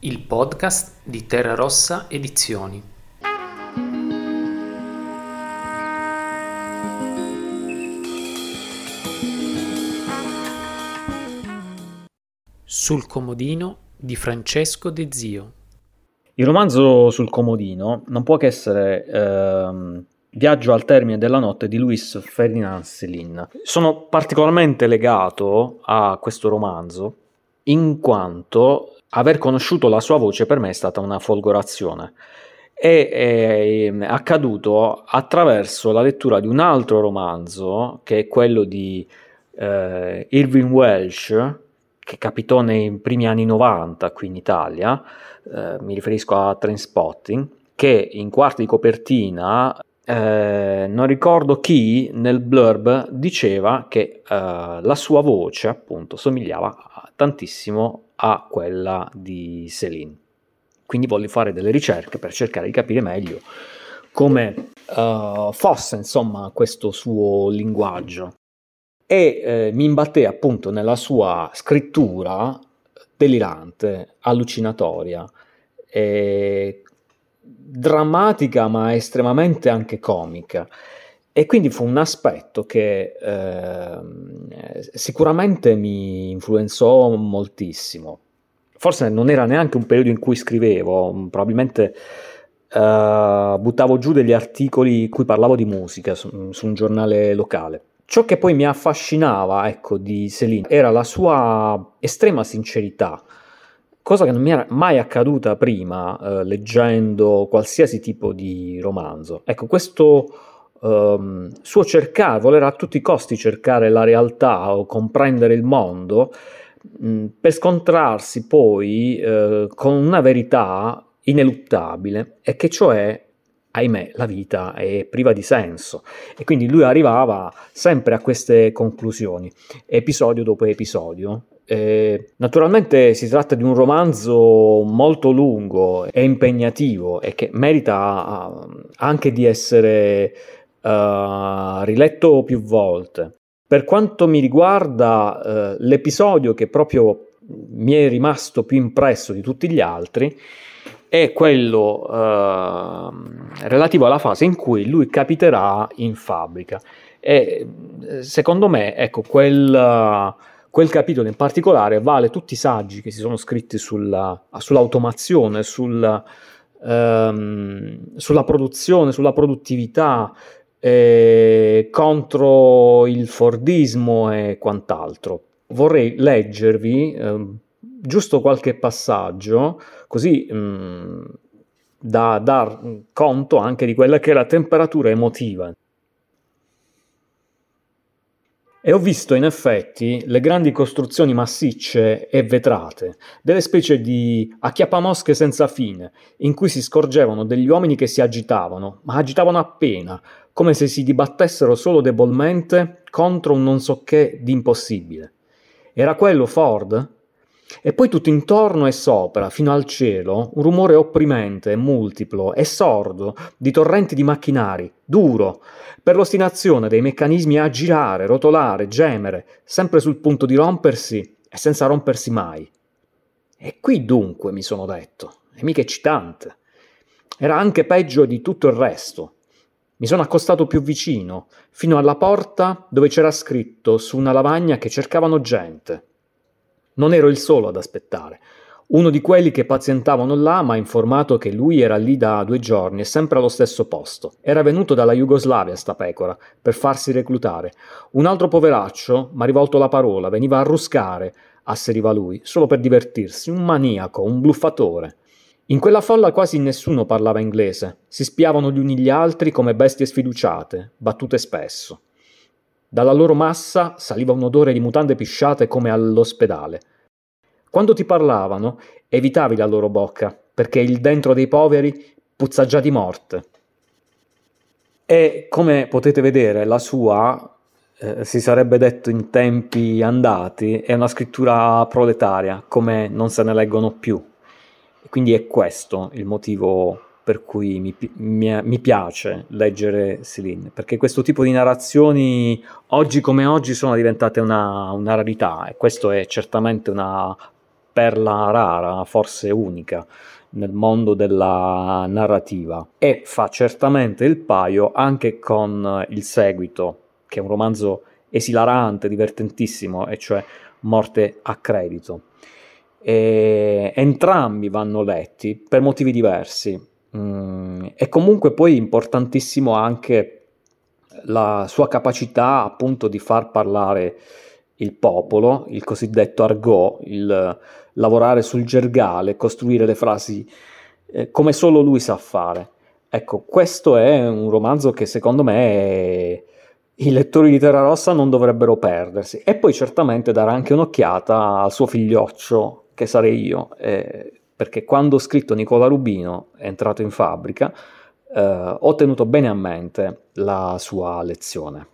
il podcast di Terra Rossa Edizioni. Sul comodino di Francesco De Zio. Il romanzo sul comodino non può che essere ehm, Viaggio al termine della notte di Luis Ferdinand Céline. Sono particolarmente legato a questo romanzo in quanto aver conosciuto la sua voce per me è stata una folgorazione. È, è, accaduto attraverso la lettura di un altro romanzo che è quello di eh, Irving Welsh che capitò nei primi anni 90 qui in Italia, eh, mi riferisco a Trainspotting, che in quarta di copertina eh, non ricordo chi nel blurb diceva che eh, la sua voce appunto somigliava tantissimo a quella di Céline. Quindi voglio fare delle ricerche per cercare di capire meglio come uh, fosse insomma questo suo linguaggio e eh, mi imbatté appunto nella sua scrittura delirante, allucinatoria, eh, drammatica ma estremamente anche comica. E quindi fu un aspetto che eh, sicuramente mi influenzò moltissimo. Forse non era neanche un periodo in cui scrivevo, probabilmente eh, buttavo giù degli articoli in cui parlavo di musica su, su un giornale locale. Ciò che poi mi affascinava, ecco, di Céline era la sua estrema sincerità, cosa che non mi era mai accaduta prima eh, leggendo qualsiasi tipo di romanzo. Ecco, questo um, suo cercare, voler a tutti i costi cercare la realtà o comprendere il mondo, mh, per scontrarsi poi uh, con una verità ineluttabile e che cioè ahimè, la vita è priva di senso e quindi lui arrivava sempre a queste conclusioni, episodio dopo episodio. Eh, naturalmente si tratta di un romanzo molto lungo e impegnativo e che merita uh, anche di essere uh, riletto più volte. Per quanto mi riguarda, uh, l'episodio che proprio mi è rimasto più impresso di tutti gli altri è quello uh, relativo alla fase in cui lui capiterà in fabbrica. E secondo me, ecco, quel, quel, capitolo in particolare vale tutti i saggi che si sono scritti sulla, sull'automazione, sul, um, sulla produzione, sulla produttività, eh, contro il Fordismo e quant'altro. Vorrei leggervi eh, giusto qualche passaggio, così mh, mm, da dar conto anche di quella che è la temperatura emotiva. E ho visto in effetti le grandi costruzioni massicce e vetrate, delle specie di acchiappamosche senza fine, in cui si scorgevano degli uomini che si agitavano, ma agitavano appena, come se si dibattessero solo debolmente contro un non so che di impossibile. Era quello Ford? E poi tutto intorno e sopra, fino al cielo, un rumore opprimente, multiplo e sordo di torrenti di macchinari, duro, per l'ostinazione dei meccanismi a girare, rotolare, gemere, sempre sul punto di rompersi e senza rompersi mai. E qui dunque mi sono detto, e mica eccitante. Era anche peggio di tutto il resto. Mi sono accostato più vicino, fino alla porta dove c'era scritto su una lavagna che cercavano gente. Non ero il solo ad aspettare. Uno di quelli che pazientavano là mi ha informato che lui era lì da due giorni e sempre allo stesso posto. Era venuto dalla Jugoslavia sta pecora, per farsi reclutare. Un altro poveraccio mi ha rivolto la parola, veniva a ruscare, asseriva lui, solo per divertirsi, un maniaco, un bluffatore. In quella folla quasi nessuno parlava inglese, si spiavano gli uni gli altri come bestie sfiduciate, battute spesso. Dalla loro massa saliva un odore di mutande pisciate come all'ospedale. Quando ti parlavano, evitavi la loro bocca, perché il dentro dei poveri puzza già di morte. E come potete vedere, la sua, eh, si sarebbe detto in tempi andati, è una scrittura proletaria, come non se ne leggono più. Quindi è questo il motivo per cui mi, mi, mi, piace leggere Céline, perché questo tipo di narrazioni oggi come oggi sono diventate una, una rarità e questo è certamente una perla rara, forse unica nel mondo della narrativa e fa certamente il paio anche con il seguito, che è un romanzo esilarante, divertentissimo, e cioè Morte a credito. E entrambi vanno letti per motivi diversi. Mm, e comunque poi importantissimo anche la sua capacità appunto di far parlare il popolo, il cosiddetto argot, il lavorare sul gergale, costruire le frasi eh, come solo lui sa fare. Ecco, questo è un romanzo che secondo me è... i lettori di Terra Rossa non dovrebbero perdersi. E poi certamente dare anche un'occhiata al suo figlioccio, che sarei io, eh, perché quando ho scritto Nicola Rubino, è entrato in fabbrica, eh, ho tenuto bene a mente la sua lezione.